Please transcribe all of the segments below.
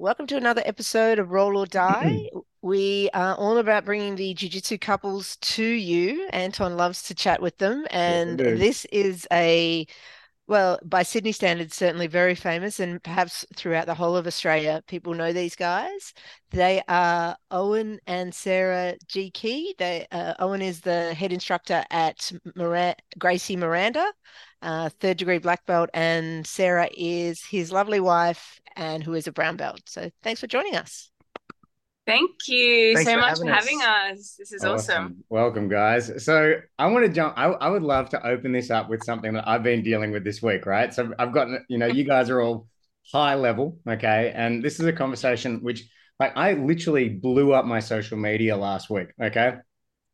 Welcome to another episode of Roll or Die. Mm-hmm. we are all about bringing the Jiu-Jitsu couples to you. Anton loves to chat with them, and Yes, this is a well, by Sydney standards, certainly very famous, and perhaps throughout the whole of Australia, people know these guys. They are Owen and Sarah Gee Kee. They, uh, Owen is the head instructor at Gracie Miranda, uh, third degree black belt, and Sarah is his lovely wife and who is a brown belt. So thanks for joining us. Thank you Thanks so for much having for having us. This is awesome. Welcome, guys. So I want to jump. I, I would love to open this up with something that I've been dealing with this week, right? So I've gotten, you know, you guys are all high level, okay? And this is a conversation which, like, I literally blew up my social media last week, okay?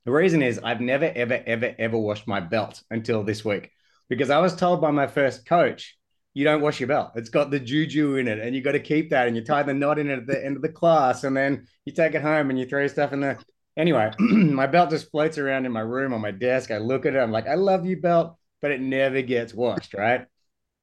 The reason is I've never, ever, ever, ever washed my belt until this week because I was told by my first coach, you don't wash your belt. It's got the juju in it, and you got to keep that, and you tie the knot in it at the end of the class, and then you take it home and you throw stuff in there. Anyway, my belt just floats around in my room on my desk. I look at it, I'm like, I love you, belt, but it never gets washed, right?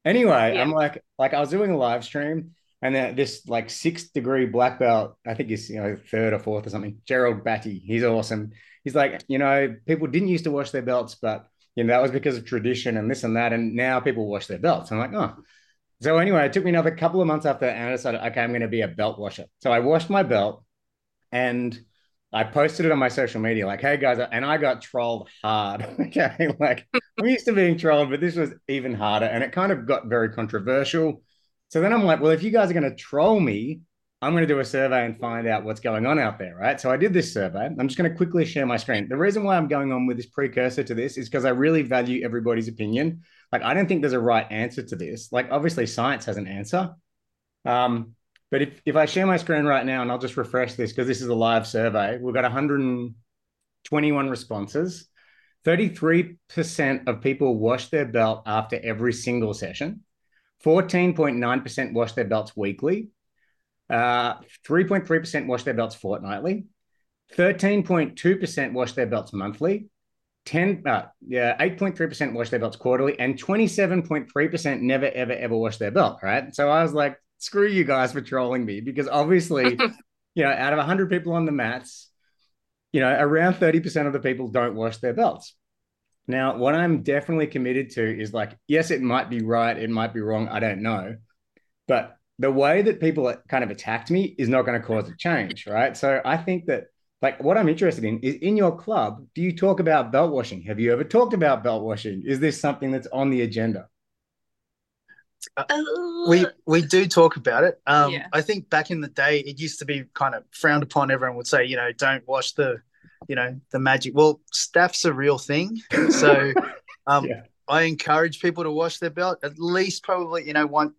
Anyway, Yeah. I'm like, like I was doing a live stream, and then this like six degree black belt, I think he's you know third or fourth or something. Gerald Batty, he's awesome. He's like, you know, people didn't used to wash their belts, but you know that was because of tradition and this and that, and now people wash their belts. I'm like, oh. So anyway, it took me another couple of months after, and I decided, okay, I'm going to be a belt washer. So I washed my belt, and I posted it on my social media, like, hey guys, and I got trolled hard. okay, like I'm used to being trolled, but this was even harder, and it kind of got very controversial. So then I'm like, well, if you guys are going to troll me, I'm going to do a survey and find out what's going on out there, right? So I did this survey. I'm just going to quickly share my screen. The reason why I'm going on with this precursor to this is because I really value everybody's opinion. Like, I don't think there's a right answer to this. Like, obviously, science has an answer. Um, but if, if I share my screen right now and I'll just refresh this because this is a live survey, we've got 121 responses. 33% of people wash their belt after every single session. 14.9% wash their belts weekly. Uh, 3.3% wash their belts fortnightly. 13.2% wash their belts monthly. 10 uh, yeah 8.3% wash their belts quarterly and 27.3% never ever ever wash their belt right so i was like screw you guys for trolling me because obviously you know out of 100 people on the mats you know around 30% of the people don't wash their belts now what i'm definitely committed to is like yes it might be right it might be wrong i don't know but the way that people kind of attacked me is not going to cause a change right so i think that like what I'm interested in is in your club, do you talk about belt washing? Have you ever talked about belt washing? Is this something that's on the agenda? we we do talk about it. Um, Yeah. I think back in the day, it used to be kind of frowned upon. Everyone would say, you know, don't wash the, you know, the magic. Well, staph's a real thing, so um, Yeah. I encourage people to wash their belt at least, probably, you know, one.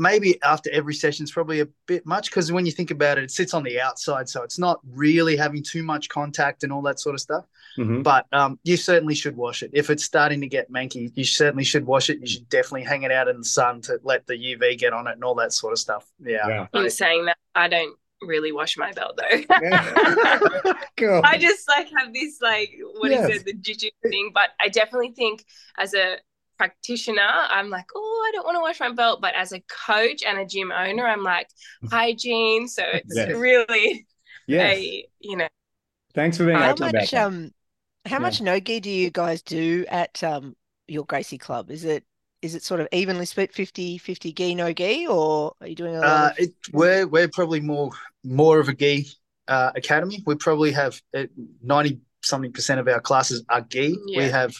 Maybe after every session is probably a bit much because when you think about it, it sits on the outside, so it's not really having too much contact and all that sort of stuff. Mhm. But um, you certainly should wash it. If it's starting to get manky, you certainly should wash it. You should definitely hang it out in the sun to let the UV get on it and all that sort of stuff. Yeah. Yeah. in saying that, I don't really wash my belt though. Yeah. I just like have this like what is Yes. it, the juju thing. But I definitely think as a practitioner, I'm like, oh, I don't want to wash my belt. But as a coach and a gym owner, I'm like hygiene. So it's Yes. really yes. a you know Thanks for being How open about much um how Yeah. much no-gi do you guys do at um your Gracie club? Is it is it sort of evenly split 50 50 gi no gi or are you doing a lot Uh, of it, we're we're probably more more of a gi uh, academy. We probably have ninety something percent of our classes are gi. We have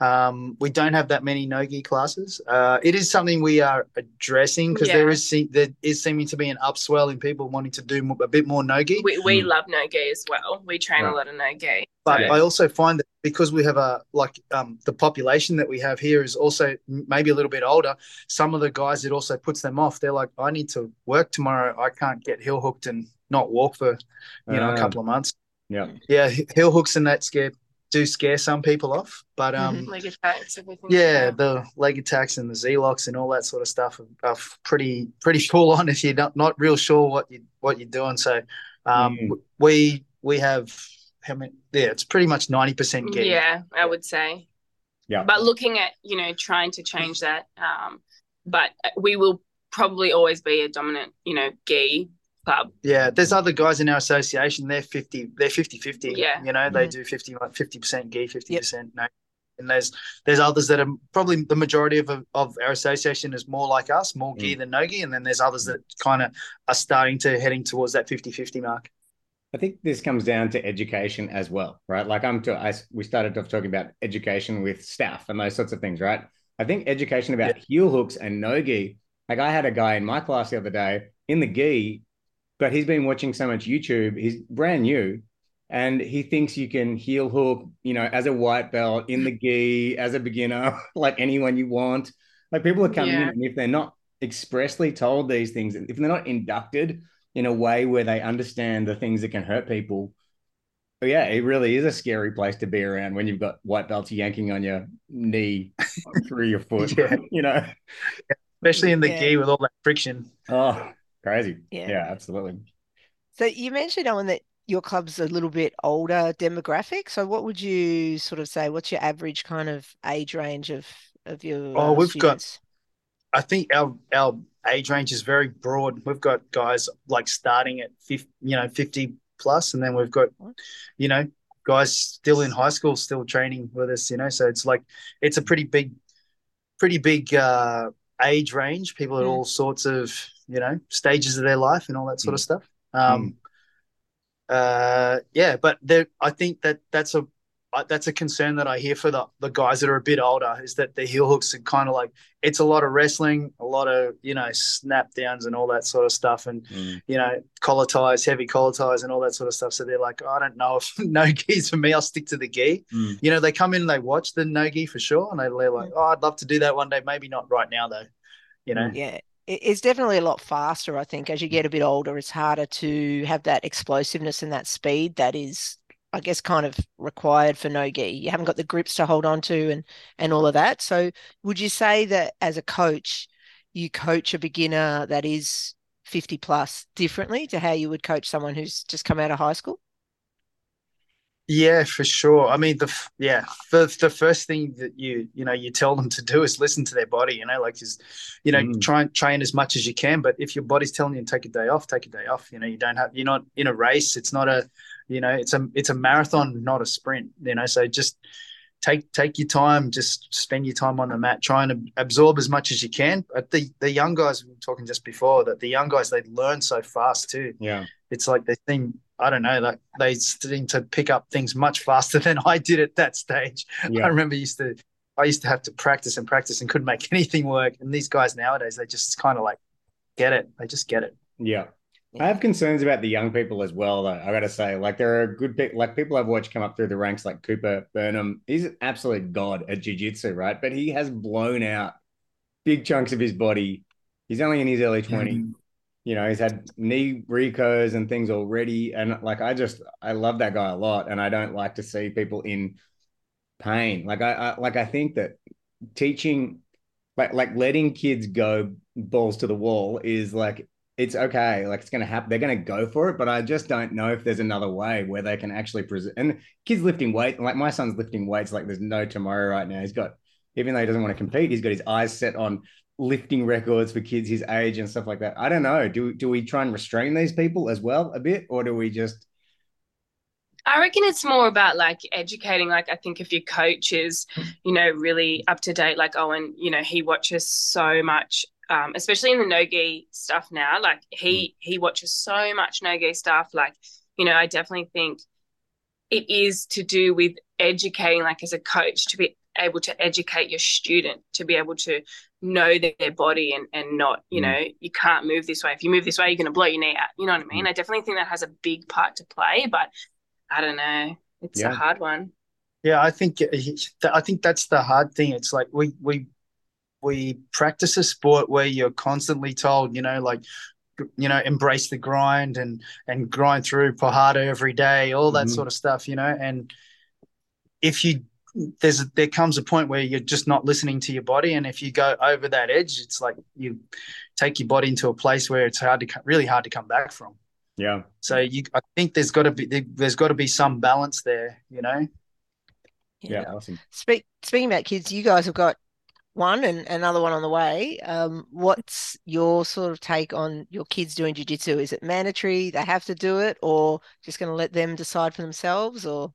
um, we don't have that many no gi classes. Uh, it is something we are addressing because there Yeah. is se- there is seeming to be an upswell in people wanting to do mo- a bit more no gi. we, we Mm. love no gi as well. We train Right. a lot of no gi. But Yeah. I also find that because we have a like um, the population that we have here is also maybe a little bit older. Some of the guys it also puts them off. They're like, I need to work tomorrow. I can't get heel hooked and not walk for you know a Ah, couple of months. yeah. Yeah, h- heel hooks and that scared do scare some people off. But um, mm-hmm. leg attacks, everything. Yeah, the leg attacks and the Z locks and all that sort of stuff are, are, pretty pretty full on if you're not, not real sure what you what you're doing. So um, mm. we we have how many? Yeah, it's pretty much ninety percent gi. Yeah, I would say. Yeah. But looking at you know trying to change that, um, but we will probably always be a dominant you know gi club. Yeah, there's other guys in our association. They're fifty. They're 50-50. Yeah, you know they mm-hmm. do 50 like 50 percent gi, fifty percent no. And there's there's others that are probably the majority of of our association is more like us, more gi mm. than no gi, and then there's others that kind of are starting to heading towards that 50-50 mark. I think this comes down to education as well, right? Like I'm, to, I, we started off talking about education with staph and those sorts of things, right? I think education about yeah. heel hooks and no gi. Like I had a guy in my class the other day in the gi, but he's been watching so much YouTube. He's brand new, and he thinks you can heel hook, you know, as a white belt in the gi as a beginner, like anyone you want. Like people are coming yeah. in, and if they're not expressly told these things, if they're not inducted in a way where they understand the things that can hurt people. Oh, yeah, it really is a scary place to be around when you've got white belts yanking on your knee through your foot. Yeah. You know, especially in the yeah. gi with all that friction. Oh, crazy! Yeah, yeah, absolutely. So you mentioned Owen that your club's a little bit older demographic. So what would you sort of say? What's your average kind of age range of of your? Oh, uh, we've students? got. I think our our age range is very broad. We've got guys like starting at 50, you know, 50 plus, and then we've got, you know, guys still in high school, still training with us, you know. So it's like it's a pretty big, pretty big uh, age range. People at mm. all sorts of, you know, stages of their life and all that sort mm. of stuff. Um, mm. uh, yeah, but there, I think that that's a that's a concern that I hear for the, the guys that are a bit older is that the heel hooks are kind of like it's a lot of wrestling, a lot of you know snap downs and all that sort of stuff, and mm. you know collar ties, heavy collar ties, and all that sort of stuff. So they're like, oh, I don't know if no gis for me. I'll stick to the gi. Mm. You know, they come in and they watch the no gi for sure, and they're like, oh, I'd love to do that one day. Maybe not right now though. You know. Yeah it's definitely a lot faster. I think as you mm. get a bit older, it's harder to have that explosiveness and that speed that is I guess kind of required for no gi. You haven't got the grips to hold on to and and all of that. So would you say that as a coach, you coach a beginner that is 50 plus differently to how you would coach someone who's just come out of high school? Yeah, for sure. I mean, the yeah, the the first thing that you you know you tell them to do is listen to their body. You know, like just you know mm. try and train as much as you can. But if your body's telling you to take a day off, take a day off. You know, you don't have you're not in a race. It's not a you know, it's a it's a marathon, not a sprint. You know, so just take take your time, just spend your time on the mat, trying to absorb as much as you can. But the the young guys we were talking just before that the young guys they learn so fast too. Yeah, it's like they seem I don't know like they seem to pick up things much faster than I did at that stage. Yeah. I remember used to I used to have to practice and practice and couldn't make anything work. And these guys nowadays they just kind of like get it. They just get it. Yeah. I have concerns about the young people as well, though. I got to say, like there are good people, like people I've watched come up through the ranks, like Cooper Burnham. He's an absolute god at jiu-jitsu, right? But he has blown out big chunks of his body. He's only in his early 20s. You know, he's had knee recos and things already. And like, I just, I love that guy a lot. And I don't like to see people in pain. Like, I, I like, I think that teaching, like, like letting kids go balls to the wall is like it's okay. Like it's going to happen. They're going to go for it, but I just don't know if there's another way where they can actually present. And kids lifting weight, like my son's lifting weights, like there's no tomorrow right now. He's got, even though he doesn't want to compete, he's got his eyes set on lifting records for kids his age and stuff like that. I don't know. Do do we try and restrain these people as well a bit, or do we just? I reckon it's more about like educating. Like I think if your coach is, you know, really up to date, like Owen, you know, he watches so much um, especially in the no gi stuff now. Like he mm. he watches so much no gi stuff. Like you know, I definitely think it is to do with educating. Like as a coach, to be able to educate your student to be able to know their body and and not you mm. know you can't move this way. If you move this way, you're going to blow your knee out. You know what I mean? Mm. I definitely think that has a big part to play. But I don't know. It's yeah. a hard one. Yeah, I think I think that's the hard thing. It's like we we we practice a sport where you're constantly told, you know, like you know, embrace the grind and and grind through harder every day, all that mm-hmm. sort of stuff, you know, and if you there's there comes a point where you're just not listening to your body, and if you go over that edge, it's like you take your body into a place where it's hard to really hard to come back from. Yeah. So you, I think there's got to be there's got to be some balance there, you know. Yeah, yeah. awesome. Speak, speaking about kids, you guys have got one and another one on the way. Um, what's your sort of take on your kids doing jujitsu? Is it mandatory? They have to do it, or just going to let them decide for themselves, or?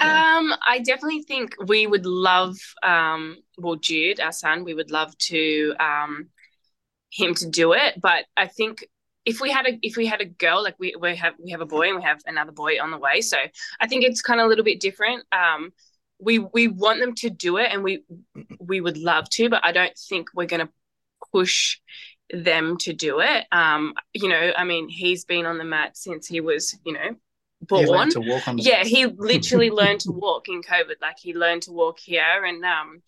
Um, I definitely think we would love, um, well, Jude, our son, we would love to um, him to do it, but I think if we had a if we had a girl like we we have we have a boy and we have another boy on the way so i think it's kind of a little bit different. Um we we want them to do it and we we would love to but i don't think we're to push them to do it. Um you know i mean he's been on the mat since he was you know born he yeah he literally learned to walk in covid like he learned to walk here and um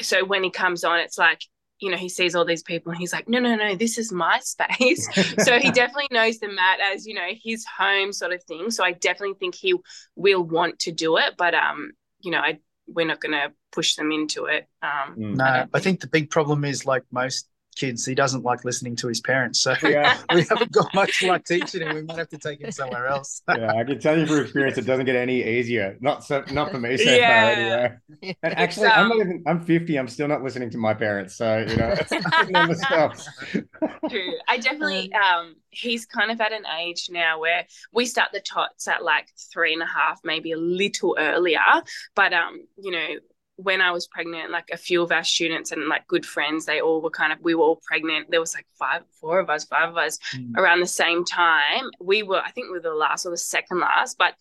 so when he comes on it's like you know, he sees all these people and he's like, no, no, no, this is my space. so he definitely knows the mat as, you know, his home sort of thing. So I definitely think he will want to do it. But, um, you know, I, we're not going to push them into it. Um, no, I, I think the big problem is like most kids. He doesn't like listening to his parents. So yeah. we haven't got much luck teaching him. We might have to take him somewhere else. yeah, I can tell you from experience, it doesn't get any easier. Not so, not for me so yeah. far anyway. And actually, um, I'm not even. I'm 50. I'm still not listening to my parents. So you know, it never stops. True. I definitely. Um, he's kind of at an age now where we start the tots at like three and a half, maybe a little earlier. But um, you know, when I was pregnant, like a few of our students and like good friends, they all were kind of, we were all pregnant. There was like five, four of us, five of us mm. around the same time. We were, I think we were the last or the second last, but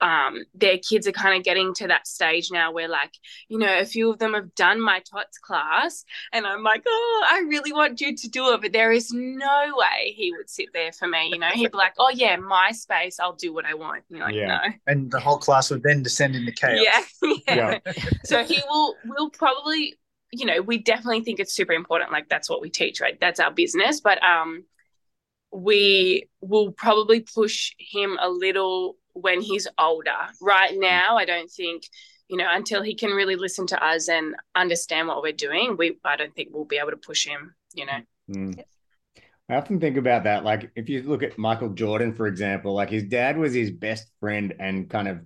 um, their kids are kind of getting to that stage now where like you know a few of them have done my tots class and i'm like oh i really want you to do it but there is no way he would sit there for me you know he'd be like oh yeah my space i'll do what i want you like, yeah no. and the whole class would then descend into chaos yeah, yeah. yeah. so he will will probably you know we definitely think it's super important like that's what we teach right that's our business but um we will probably push him a little when he's older. Right now, I don't think, you know, until he can really listen to us and understand what we're doing, we I don't think we'll be able to push him, you know. Mm. I often think about that. Like if you look at Michael Jordan, for example, like his dad was his best friend and kind of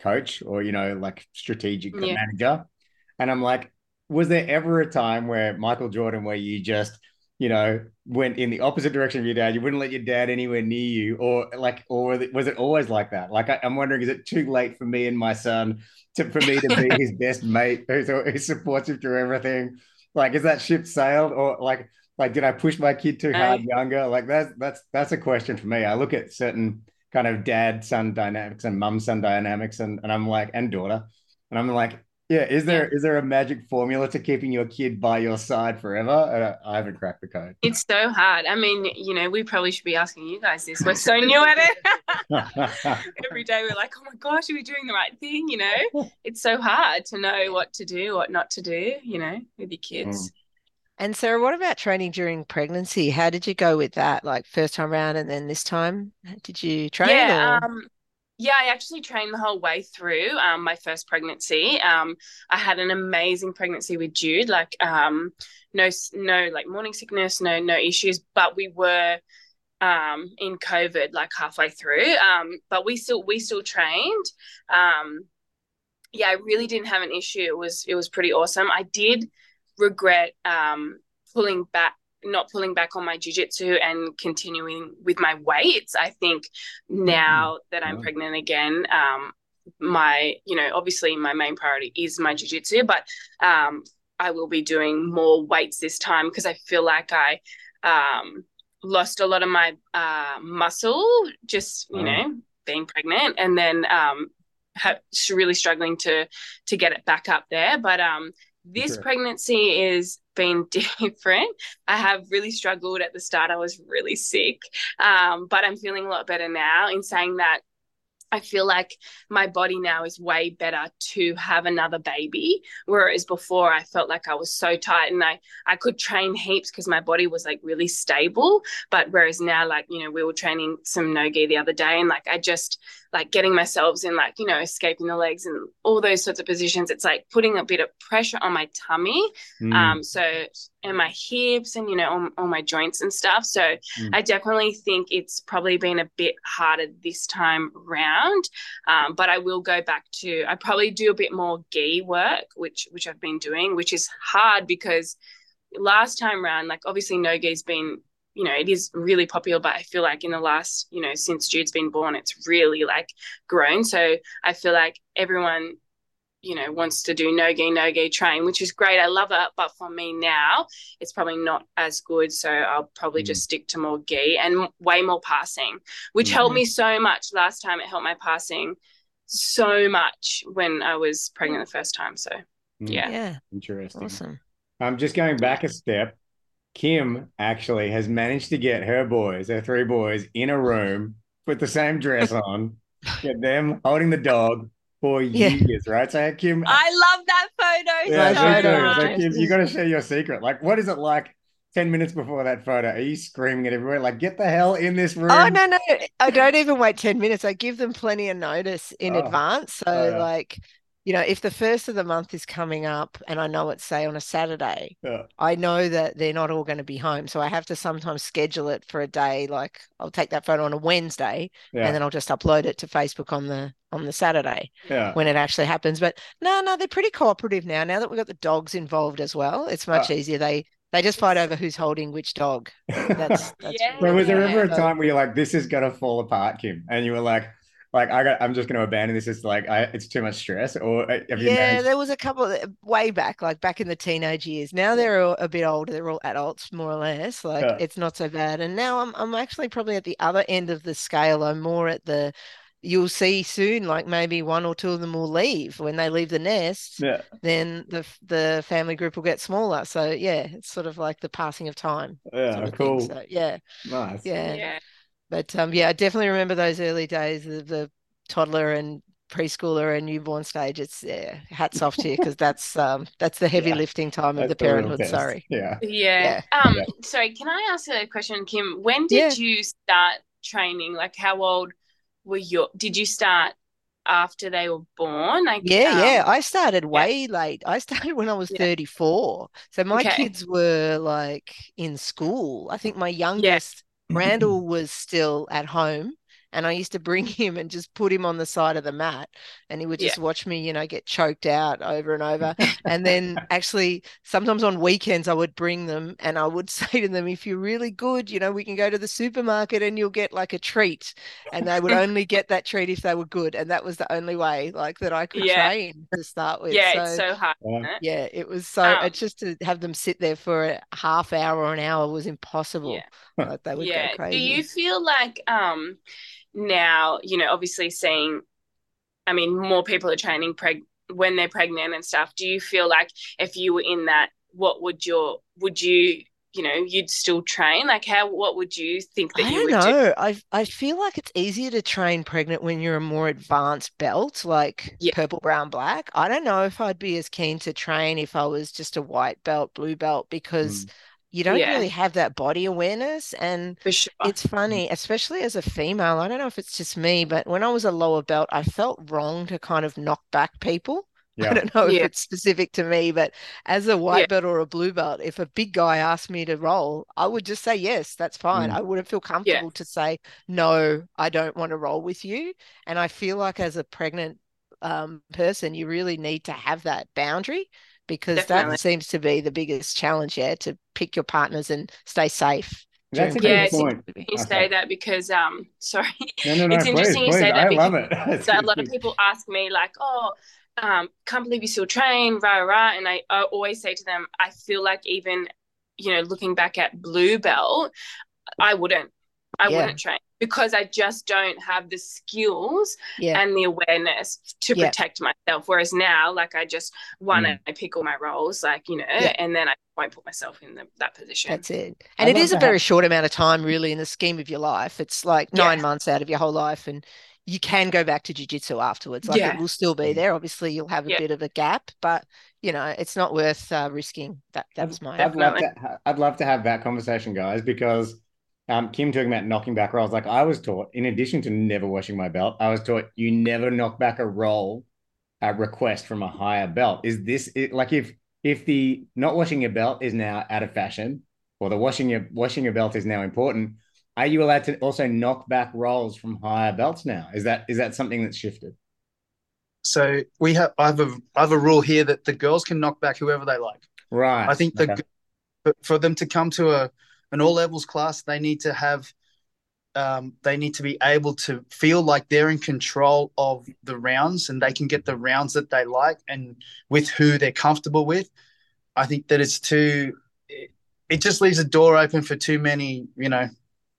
coach or, you know, like strategic yeah. manager. And I'm like, was there ever a time where Michael Jordan, where you just you know, went in the opposite direction of your dad. You wouldn't let your dad anywhere near you, or like, or was it always like that? Like, I, am wondering, is it too late for me and my son to for me to be his best mate who's, who supports him through everything? Like, is that ship sailed, or like, like did I push my kid too hard younger? Like, that's that's that's a question for me. I look at certain kind of dad son dynamics and mum son dynamics, and and I'm like, and daughter, and I'm like, yeah, is there yeah. is there a magic formula to keeping your kid by your side forever? Uh, I haven't cracked the code. It's so hard. I mean, you know, we probably should be asking you guys this. We're so new at it. Every day we're like, oh my gosh, are we doing the right thing? You know, it's so hard to know what to do, what not to do. You know, with your kids. Mm. And Sarah, what about training during pregnancy? How did you go with that? Like first time around, and then this time, did you train? Yeah, um, yeah, I actually trained the whole way through um, my first pregnancy. Um, I had an amazing pregnancy with Jude, like um, no, no, like morning sickness, no, no issues. But we were um, in COVID, like halfway through. Um, but we still, we still trained. Um, yeah, I really didn't have an issue. It was, it was pretty awesome. I did regret pulling back not pulling back on my jujitsu and continuing with my weights. I think now mm-hmm. that I'm yeah. pregnant again, um, my you know obviously my main priority is my jujitsu, but um, I will be doing more weights this time because I feel like I um, lost a lot of my uh, muscle just you oh. know being pregnant, and then um, ha- really struggling to to get it back up there. But um, this sure. pregnancy is been different. I have really struggled at the start. I was really sick, um, but I'm feeling a lot better now. In saying that, I feel like my body now is way better to have another baby. Whereas before I felt like I was so tight and I, I could train heaps because my body was like really stable. But whereas now, like, you know, we were training some no gi the other day and like I just like getting myself in like, you know, escaping the legs and all those sorts of positions. It's like putting a bit of pressure on my tummy. Mm. Um, so and my hips and you know all, all my joints and stuff. So mm. I definitely think it's probably been a bit harder this time round. Um, but I will go back to I probably do a bit more gi work, which which I've been doing, which is hard because last time round, like obviously no gi's been you know, it is really popular, but I feel like in the last, you know, since Jude's been born, it's really like grown. So I feel like everyone, you know, wants to do no gi, no gi train, which is great. I love it. But for me now, it's probably not as good. So I'll probably mm. just stick to more gi and way more passing, which mm-hmm. helped me so much last time. It helped my passing so much when I was pregnant the first time. So mm. yeah. Yeah. Interesting. Awesome. I'm just going back a step. Kim actually has managed to get her boys, her three boys, in a room, put the same dress on, get them holding the dog for yeah. years, right? So Kim, I love that photo. Yeah, so, so Kim, you got to share your secret. Like, what is it like? 10 minutes before that photo, are you screaming at everywhere? Like, get the hell in this oh, room? Oh, no, no. I don't even wait 10 minutes. I give them plenty of notice in oh. advance. So, oh, yeah. like, you know, if the first of the month is coming up and I know it's say on a Saturday, yeah. I know that they're not all going to be home. So I have to sometimes schedule it for a day. Like I'll take that photo on a Wednesday yeah. and then I'll just upload it to Facebook on the on the Saturday yeah. when it actually happens. But no, no, they're pretty cooperative now. Now that we've got the dogs involved as well, it's much uh, easier. They they just fight over who's holding which dog. That's, that's yeah. So was there ever a time where you're like, this is gonna fall apart, Kim? And you were like, like I got, I'm just going to abandon this. It's like I, it's too much stress. Or uh, yeah, managed... there was a couple of, way back, like back in the teenage years. Now they're all a bit older. They're all adults, more or less. Like yeah. it's not so bad. And now I'm, I'm actually probably at the other end of the scale. I'm more at the. You'll see soon, like maybe one or two of them will leave when they leave the nest. Yeah. Then the the family group will get smaller. So yeah, it's sort of like the passing of time. Yeah, sort of cool. So, yeah. Nice. Yeah. yeah. But um, yeah, I definitely remember those early days of the toddler and preschooler and newborn stage. It's yeah, hats off to you because that's um that's the heavy yeah. lifting time of the parenthood. The sorry. Yeah. yeah. Yeah. Um. Yeah. Sorry. Can I ask a question, Kim? When did you start training? Like, how old were you? Did you start after they were born? Like, yeah, um, yeah. I started way late. I started when I was 34. So my okay. kids were like in school. I think my youngest Randall was still at home and I used to bring him and just put him on the side of the mat and he would just yeah. watch me, you know, get choked out over and over. and then actually sometimes on weekends I would bring them and I would say to them, if you're really good, you know, we can go to the supermarket and you'll get like a treat. And they would only get that treat if they were good. And that was the only way like that I could yeah. train to start with. Yeah, so, it's so hard. Yeah, it was so um, it's just to have them sit there for a half hour or an hour was impossible. Yeah. Like they would yeah. go crazy. Do you feel like um now, you know, obviously seeing, I mean, more people are training preg- when they're pregnant and stuff. Do you feel like if you were in that, what would your, would you, you know, you'd still train? Like, how, what would you think that I you don't would know. do? I, I feel like it's easier to train pregnant when you're a more advanced belt, like yeah. purple, brown, black. I don't know if I'd be as keen to train if I was just a white belt, blue belt, because. Mm you don't yeah. really have that body awareness. And sure. it's funny, especially as a female. I don't know if it's just me, but when I was a lower belt, I felt wrong to kind of knock back people. Yeah. I don't know yeah. if it's specific to me, but as a white belt or a blue belt, if a big guy asked me to roll, I would just say yes, that's fine. Mm. I wouldn't feel comfortable to say no, I don't want to roll with you. And I feel like as a pregnant um, person, you really need to have that boundary because Definitely. that seems to be the biggest challenge yeah to pick your partners and stay safe that's a good yeah, point. You say that because um sorry. No, no, no, it's please, interesting please. you say that I because love it. a lot of people ask me like, oh, um, can't believe you still train, rah rah. And I, I always say to them, I feel like even, you know, looking back at blue belt, I wouldn't. I yeah. wouldn't train because I just don't have the skills yeah. and the awareness to yeah. protect myself. Whereas now, like I just one, mm. I pick all my roles, like you know, yeah. and then I won't put myself in the, that position. That's it. And I it is a very short amount of time, really, in the scheme of your life. It's like nine months out of your whole life, and you can go back to jiu-jitsu afterwards like Yeah. it will still be there obviously you'll have a Yeah. bit of a gap but you know it's not worth uh, risking that that's my I'd love to. I'd love to have that conversation, guys, because um, Kim talking about knocking back rolls. Like I was taught, in addition to never washing my belt, I was taught you never knock back a roll, a request from a higher belt. Is this it, like if if the not washing your belt is now out of fashion, or the washing your washing your belt is now important? Are you allowed to also knock back rolls from higher belts now? Is that is that something that's shifted? So we have I have a I have a rule here that the girls can knock back whoever they like. Right. I think the Okay. for, for them to come to a an all levels class, they need to have um, they need to be able to feel like they're in control of the rounds and they can get the rounds that they like and with who they're comfortable with. I think that it's too it, it just leaves a door open for too many, you know,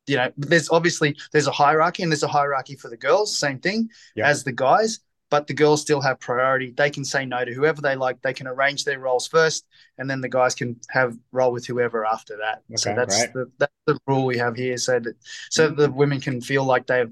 you know, there's obviously there's a hierarchy and there's a hierarchy for the girls, same thing as the guys, but the girls still have priority. They can say no to whoever they like. They can arrange their roles first, and then the guys can have roll with whoever after that. so that's great. the that's the rule we have here, so that so the women can feel like they've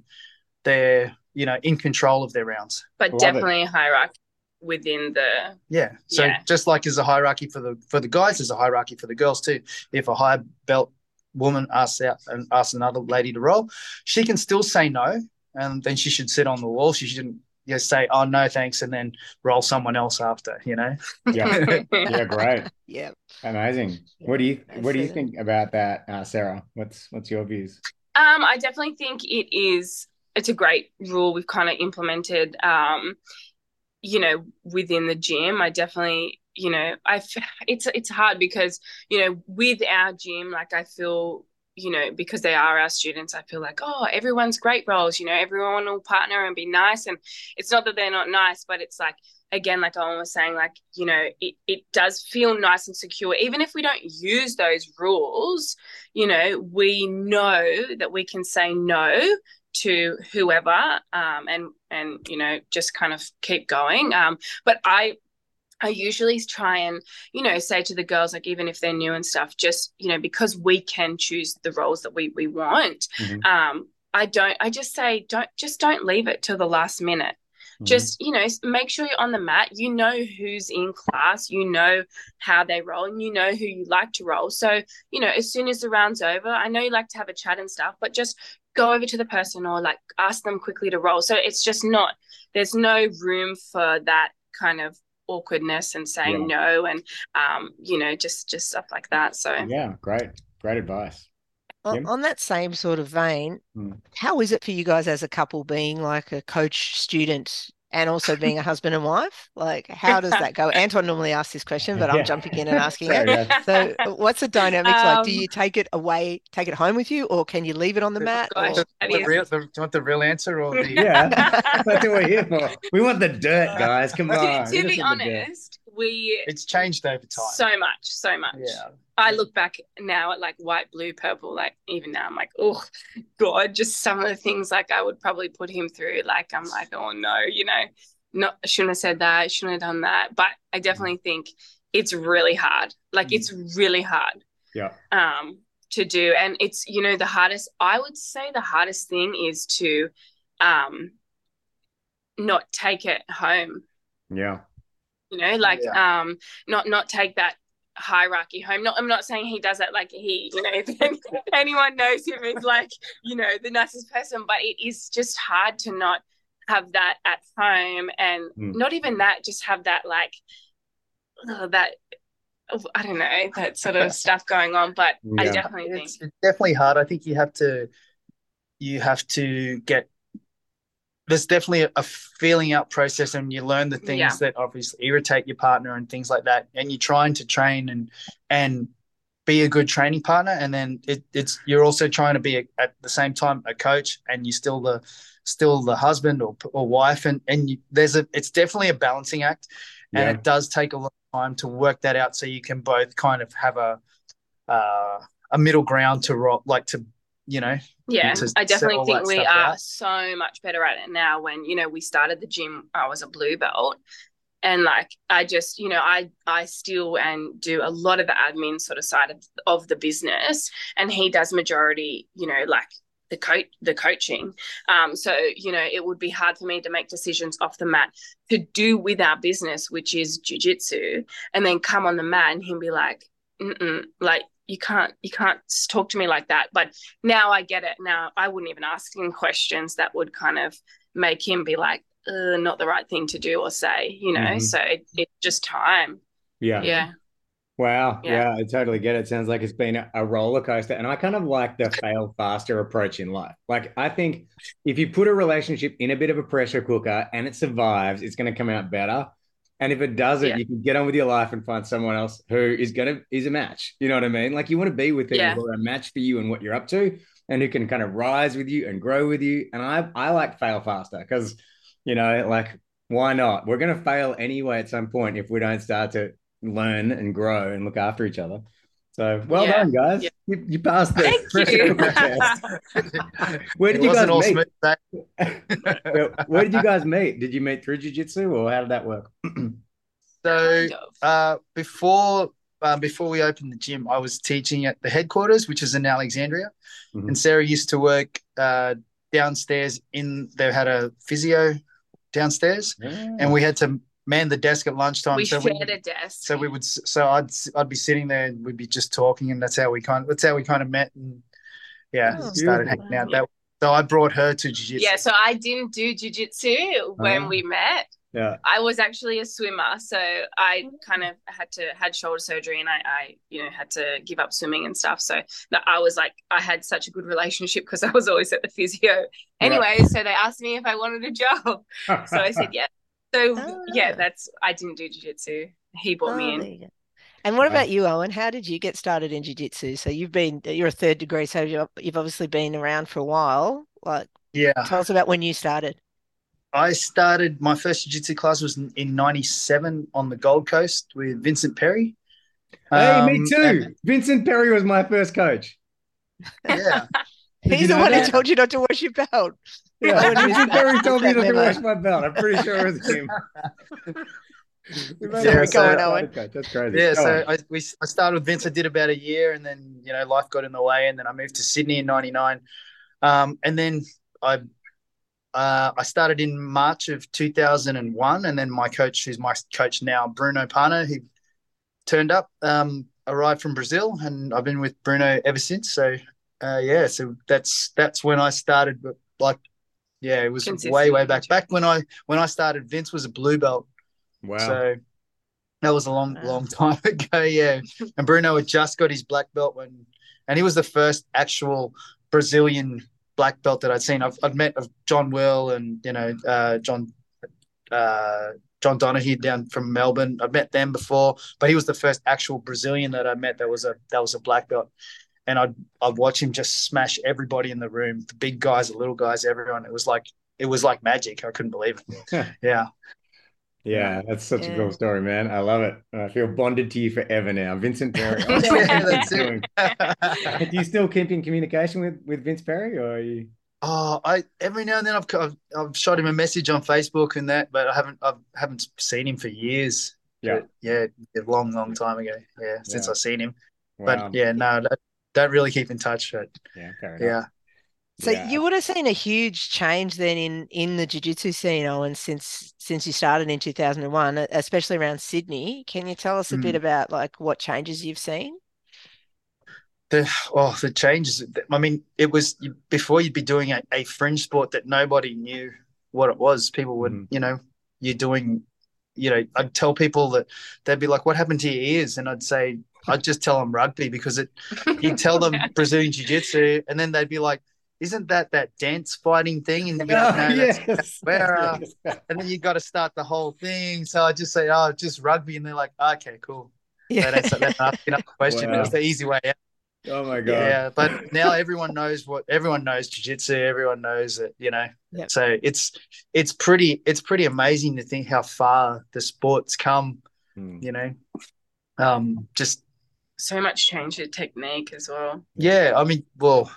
they're you know in control of their rounds. but Love it. definitely a hierarchy within the Yeah. So Yeah. just like there's a hierarchy for the for the guys, there's a hierarchy for the girls too. If a high belt woman asks out and asks another lady to roll, she can still say no, and then she should sit on the wall. She shouldn't just say, "Oh no, thanks," and then roll someone else after. You know. Yeah. yeah. Great. yeah Amazing. What do you I what do you see think about that, uh, Sarah? What's what's your views? Um, I definitely think it is. It's a great rule we've kind of implemented. Um, you know, within the gym, I definitely, you know, i It's it's hard because you know, with our gym, like I feel, you know, because they are our students, I feel like, oh, everyone's great roles. You know, everyone will partner and be nice, and it's not that they're not nice, but it's like again, like Owen was saying, like, you know, it, it does feel nice and secure. Even if we don't use those rules, you know, we know that we can say no to whoever um, and and you know just kind of keep going um, but i i usually try and you know say to the girls like even if they're new and stuff just you know because we can choose the roles that we we want Mhm. um i don't i just say don't just don't leave it till the last minute. Mhm. just you know make sure you're on the mat. You know who's in class. You know how they roll and you know who you like to roll. So you know as soon as the round's over i know you like to have a chat and stuff but just go over to the person or like ask them quickly to roll. So it's just not there's no room for that kind of awkwardness and saying no and um you know just just stuff like that so yeah, great, great advice. on, on that same sort of vein Hmm. how is it for you guys as a couple being like a coach student and also being a husband and wife like how does that go anton normally asks this question but i'm Yeah. jumping in and asking it so uh, what's the dynamics like do Um, you take it away take it home with you or can you leave it on the mat gosh. or- That The real, the, do you want the real answer or the Yeah, that's what we're here for. We want the dirt, guys. Come on. to, to be with the dirt. honest we It's changed over time. so much so much yeah. I look back now at like white, blue, purple, like even now I'm like, oh God, just some of the things like I would probably put him through. Like I'm like, oh no, you know, not shouldn't have said that, shouldn't have done that. But I definitely think it's really hard. Like it's really hard Yeah. um to do. And it's, you know, the hardest I would say the hardest thing is to um not take it home Yeah. You know like um not not take that hierarchy home not i'm not saying he does that like he you know if anyone knows him is like you know the nicest person but it is just hard to not have that at home and Mm. not even that just have that like uh, that i don't know that sort of stuff going on but i Yeah. definitely think it's, it's definitely hard. I think you have to you have to get there's definitely a, a feeling out process and you learn the things Yeah. that obviously irritate your partner and things like that and you're trying to train and and be a good training partner and then it, it's you're also trying to be a, at the same time a coach and you're still the still the husband or, or wife and and you, there's a it's definitely a balancing act and Yeah. it does take a lot of time to work that out so you can both kind of have a uh, a middle ground to rock like to you know yeah i definitely think we are out. so much better at it now when you know we started the gym i was a blue belt. And like i just you know i i still and do a lot of the admin sort of side of, of the business. And he does majority you know like the coach the coaching. Um so you know it would be hard for me to make decisions off the mat to do with our business which is jiu-jitsu and then come on the mat and him be like Mm-mm, like you can't you can't talk to me like that but now i get it now i wouldn't even ask him questions that would kind of make him be like uh, not the right thing to do or say you know mm-hmm. so it, it's just time yeah yeah Wow. Yeah. yeah. I totally get it. Sounds like it's been a roller coaster. And I kind of like the fail faster approach in life. Like, I think if you put a relationship in a bit of a pressure cooker and it survives, it's going to come out better. And if it doesn't, yeah. you can get on with your life and find someone else who is going to, is a match. You know what I mean? Like, you want to be with people yeah. who are a match for you and what you're up to and who can kind of rise with you and grow with you. And I, I like fail faster because, you know, like, why not? We're going to fail anyway at some point if we don't start to learn and grow and look after each other. So well yeah. done, guys. Yeah. You, you, passed the Where did it you guys meet? where, where did you guys meet? Did you meet through jiu-jitsu or how did that work? so uh, before uh, before we opened the gym, I was teaching at the headquarters, which is in Alexandria. Mm-hmm. And Sarah used to work uh, downstairs in they had a physio downstairs yeah. and we had to man the desk at lunchtime. We so shared we, a desk. So we would. So I'd I'd be sitting there and we'd be just talking, and that's how we kind. Of, that's how we kind of met, and yeah, oh, started hanging out. That so I brought her to jiu-jitsu. Yeah, so I didn't do jiu-jitsu when uh, we met. Yeah. I was actually a swimmer, so I kind of had to had shoulder surgery, and I, I you know had to give up swimming and stuff. So I was like, I had such a good relationship because I was always at the physio. Anyway, right. so they asked me if I wanted a job, so I said yes. So oh. yeah, that's I didn't do jiu-jitsu. He brought oh, me in. And what about you, Owen? How did you get started in jiu-jitsu? So you've been you're a third degree, so you've obviously been around for a while. Like, yeah, tell us about when you started. I started my first jiu-jitsu class was in '97 on the Gold Coast with Vincent Perry. Hey, um, me too. And, Vincent Perry was my first coach. Yeah, he's the one that? who told you not to wash your belt. Yeah, Vincent Perry told me to wash my belt. I'm pretty sure it was him. yeah, so, going, That's crazy. Yeah, Go so I, we, I started with Vince. I did about a year, and then you know life got in the way, and then I moved to Sydney in '99, um, and then I uh, I started in March of 2001, and then my coach, who's my coach now, Bruno Panno, he turned up, um, arrived from Brazil, and I've been with Bruno ever since. So uh, yeah, so that's that's when I started. But like yeah, it was way way back. Back when I when I started, Vince was a blue belt. Wow. So that was a long wow. long time ago. Yeah, and Bruno had just got his black belt when, and he was the first actual Brazilian black belt that I'd seen. I've, I've met of John Will and you know uh, John. Uh, John Donahue down from Melbourne. I've met them before, but he was the first actual Brazilian that I met that was a that was a black belt and I'd I'd watch him just smash everybody in the room, the big guys, the little guys, everyone. It was like it was like magic. I couldn't believe it. yeah. Yeah, that's such yeah. a cool story, man. I love it. I feel bonded to you forever now, Vincent Perry. yeah, that's it. Do you still keep in communication with with Vince Perry, or are you? Oh, I every now and then I've, I've I've shot him a message on Facebook and that, but I haven't I haven't seen him for years. Yeah, but yeah, a long, long time ago. Yeah, since yeah. I've seen him. Wow. But yeah, no, don't really keep in touch. But yeah, yeah. So yeah. you would have seen a huge change then in in the jiu-jitsu scene, Owen, since since you started in 2001, especially around Sydney. Can you tell us a mm. bit about like what changes you've seen? The oh, the changes. I mean, it was before you'd be doing a, a fringe sport that nobody knew what it was. People would, mm. you know, you're doing, you know, I'd tell people that they'd be like, "What happened to your ears?" And I'd say, I'd just tell them rugby because it. You tell them Brazilian jiu jitsu, and then they'd be like, "Isn't that that dance fighting thing?" And you'd be like, "No, oh, yes. where." Uh, and then you got to start the whole thing. So I just say, "Oh, just rugby," and they're like, "Okay, cool." Yeah, that's, that's asking a question. Wow. It's the easy way out. Oh my god! Yeah, but now everyone knows what everyone knows jiu-jitsu. Everyone knows it, you know. Yep. So it's it's pretty it's pretty amazing to think how far the sports come. Hmm. You know, um, just so much change in technique as well. Yeah, I mean, well,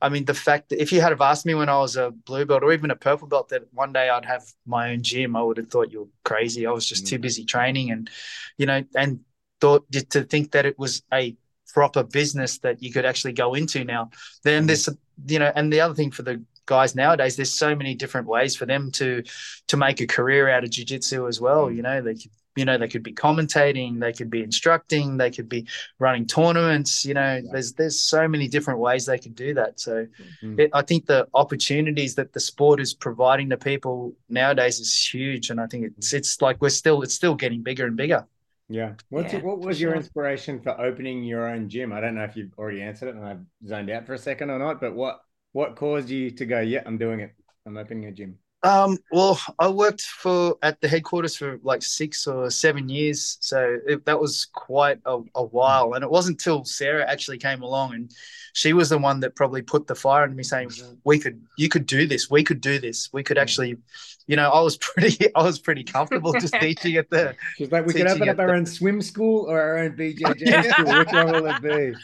I mean, the fact that if you had have asked me when I was a blue belt or even a purple belt that one day I'd have my own gym, I would have thought you were crazy. I was just mm. too busy training and, you know, and thought to think that it was a proper business that you could actually go into now. Then there's you know, and the other thing for the guys nowadays, there's so many different ways for them to to make a career out of jiu-jitsu as well. You know, they could you know they could be commentating they could be instructing they could be running tournaments you know yeah. there's there's so many different ways they could do that. So mm-hmm. it, i think the opportunities that the sport is providing to people nowadays is huge and i think it's it's like we're still it's still getting bigger and bigger. Yeah. What's yeah, what was your sure. inspiration for opening your own gym? I don't know if you've already answered it and i've zoned out for a second or not but what what caused you to go yeah i'm doing it. I'm opening a gym um, well, I worked for at the headquarters for like six or seven years, so it, that was quite a, a, while. And it wasn't until Sarah actually came along, and she was the one that probably put the fire in me, saying, "We could, you could do this. We could do this. We could actually you know, I was pretty, I was pretty comfortable just teaching at the. She's like, we could open up our the... own swim school or our own BJJ school. Which one will it be?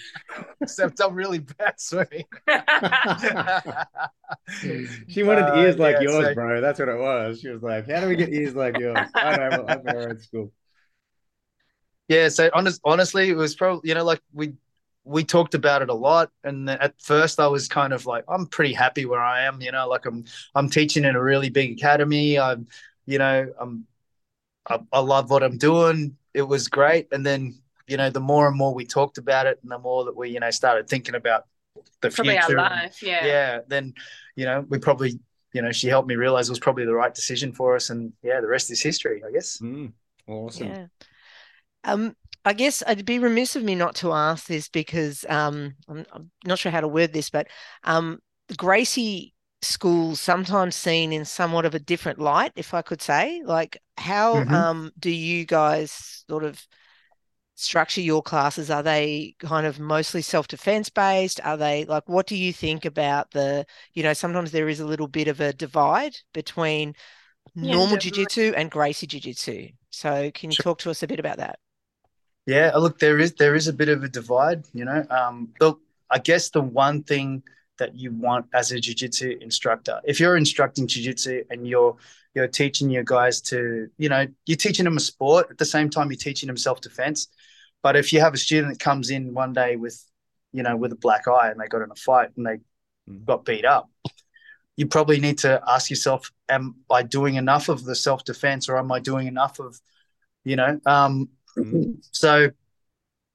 Except I'm really bad swimming. she wanted uh, ears like yeah, yours, so... bro. That's what it was. She was like, "How do we get ears like yours?" I know, we'll open our own school. Yeah, so honest, honestly, it was probably you know like we we talked about it a lot and at first i was kind of like i'm pretty happy where i am you know like i'm i'm teaching in a really big academy. I'm you know i'm i, I love what i'm doing. It was great and then you know the more and more we talked about it and the more that we you know started thinking about the probably future our life yeah. Yeah then you know we probably you know she helped me realize it was probably the right decision for us and yeah the rest is history i guess. Mm, awesome. Yeah. um I guess I'd be remiss of me not to ask this because um, I'm, I'm, not sure how to word this, but um, Gracie schools sometimes seen in somewhat of a different light, if I could say. Like, how mm-hmm. um, do you guys sort of structure your classes? Are they kind of mostly self defense based? Are they like, what do you think about the, you know, sometimes there is a little bit of a divide between yeah, normal jiu jitsu and Gracie jiu jitsu. So, can you sure. talk to us a bit about that? Yeah, look, there is there is a bit of a divide, you know. Um, look, I guess the one thing that you want as a jiu-jitsu instructor, if you're instructing jiu-jitsu and you're you're teaching your guys to, you know, you're teaching them a sport at the same time you're teaching them self-defense. But if you have a student that comes in one day with, you know, with a black eye and they got in a fight and they mm. got beat up, you probably need to ask yourself, am I doing enough of the self-defense or am I doing enough of, you know, um, Mm-hmm. So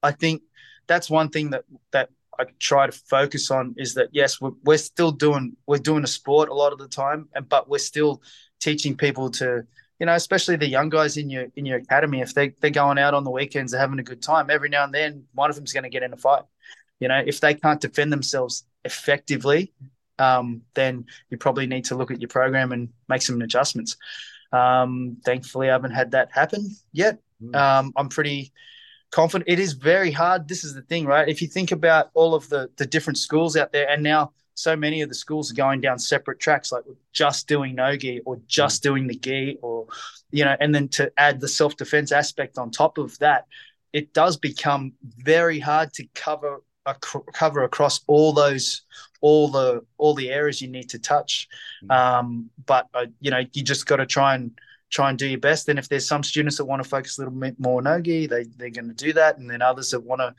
I think that's one thing that that I try to focus on is that yes, we're, we're still doing we're doing a sport a lot of the time, and but we're still teaching people to you know, especially the young guys in your in your academy, if they they're going out on the weekends, they're having a good time. Every now and then, one of them's going to get in a fight. You know, if they can't defend themselves effectively, um, then you probably need to look at your program and make some adjustments. Um, thankfully, I haven't had that happen yet. Um, I'm pretty confident. It is very hard. This is the thing, right? If you think about all of the the different schools out there, and now so many of the schools are going down separate tracks, like just doing no gi or just mm. doing the gi, or you know, and then to add the self defense aspect on top of that, it does become very hard to cover cover across all those all the all the areas you need to touch. Mm. Um, but uh, you know, you just got to try and try and do your best. And if there's some students that want to focus a little bit more nogi, they they're going to do that, and then others that want to,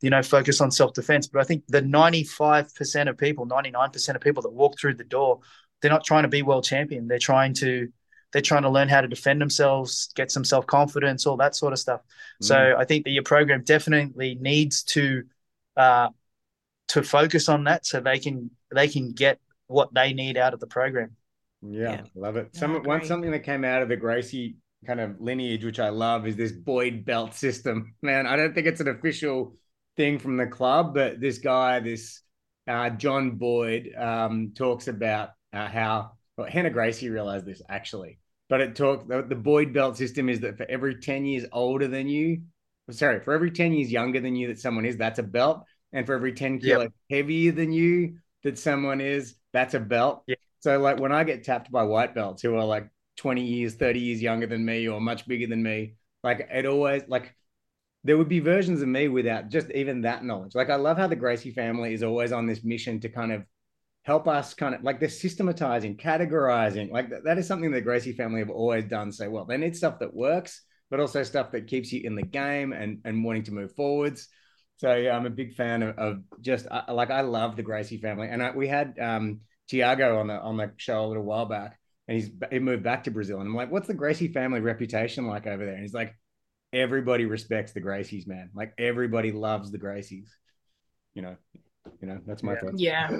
you know, focus on self defense. But I think the 95% of people, 99% of people that walk through the door, they're not trying to be world champion. They're trying to they're trying to learn how to defend themselves, get some self confidence, all that sort of stuff. Mm. So I think that your program definitely needs to uh, to focus on that, so they can they can get what they need out of the program. Yeah, yeah. love it. Some oh, one something that came out of the Gracie kind of lineage, which I love, is this Boyd belt system. Man, I don't think it's an official thing from the club, but this guy, this uh, John Boyd, um, talks about uh, how well, Rener Gracie realized this actually, but it talked the, the Boyd belt system is that for every 10 years older than you, sorry, for every 10 years younger than you that someone is, that's a belt. And for every 10 kilo yep. heavier than you that someone is, that's a belt. Yep. So like when I get tapped by white belts who are like 20 years, 30 years younger than me or much bigger than me, like it always like there would be versions of me without just even that knowledge. Like I love how the Gracie family is always on this mission to kind of help us kind of like they're systematizing, categorizing. Like that, that is something the Gracie family have always done so well. They need stuff that works, but also stuff that keeps you in the game and and wanting to move forwards. So yeah, I'm a big fan of, of just uh, like I love the Gracie family, and I, we had um Tiago on the on the show a little while back, and he's he moved back to Brazil, and I'm like, what's the Gracie family reputation like over there? And he's like, everybody respects the Gracies, man. Like everybody loves the Gracies. You know, you know that's my Yeah. thought. Yeah.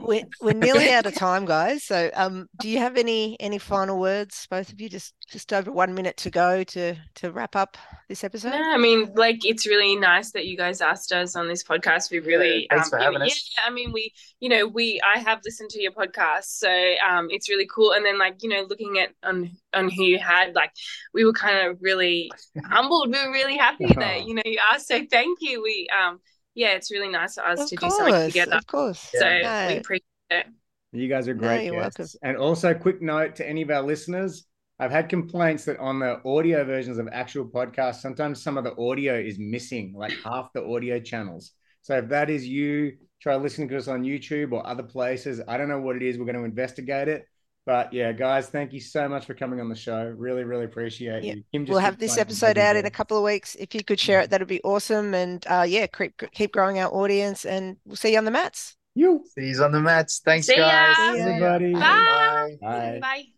we're, we're nearly out of time guys so um do you have any any final words both of you just just over one minute to go to to wrap up this episode No, I mean, like it's really nice that you guys asked us on this podcast. We really, thanks for um, having yeah, us. I mean, we, you know, we, I have listened to your podcast, so um, it's really cool. And then, like, you know, looking at on on who you had, like, we were kind of really humbled. We were really happy that you know you asked. So thank you. We, um, yeah, it's really nice for us of to do something together. of course So No. we appreciate it. You guys are No, great you're guests. welcome. And also, quick note to any of our listeners: I've had complaints that on the audio versions of actual podcasts, sometimes some of the audio is missing, like half the audio channels. So if that is you, try listening to us on YouTube or other places. I don't know what it is. We're going to investigate it. But yeah, guys, thank you so much for coming on the show. Really, really appreciate Yeah. you. Kim just we'll have this episode out in a couple of weeks if you could share it that'd be awesome and uh yeah keep keep growing our audience and we'll see you on the mats You, See you on the mats. Thanks, See ya. guys. See ya. everybody. Bye. Bye. Bye.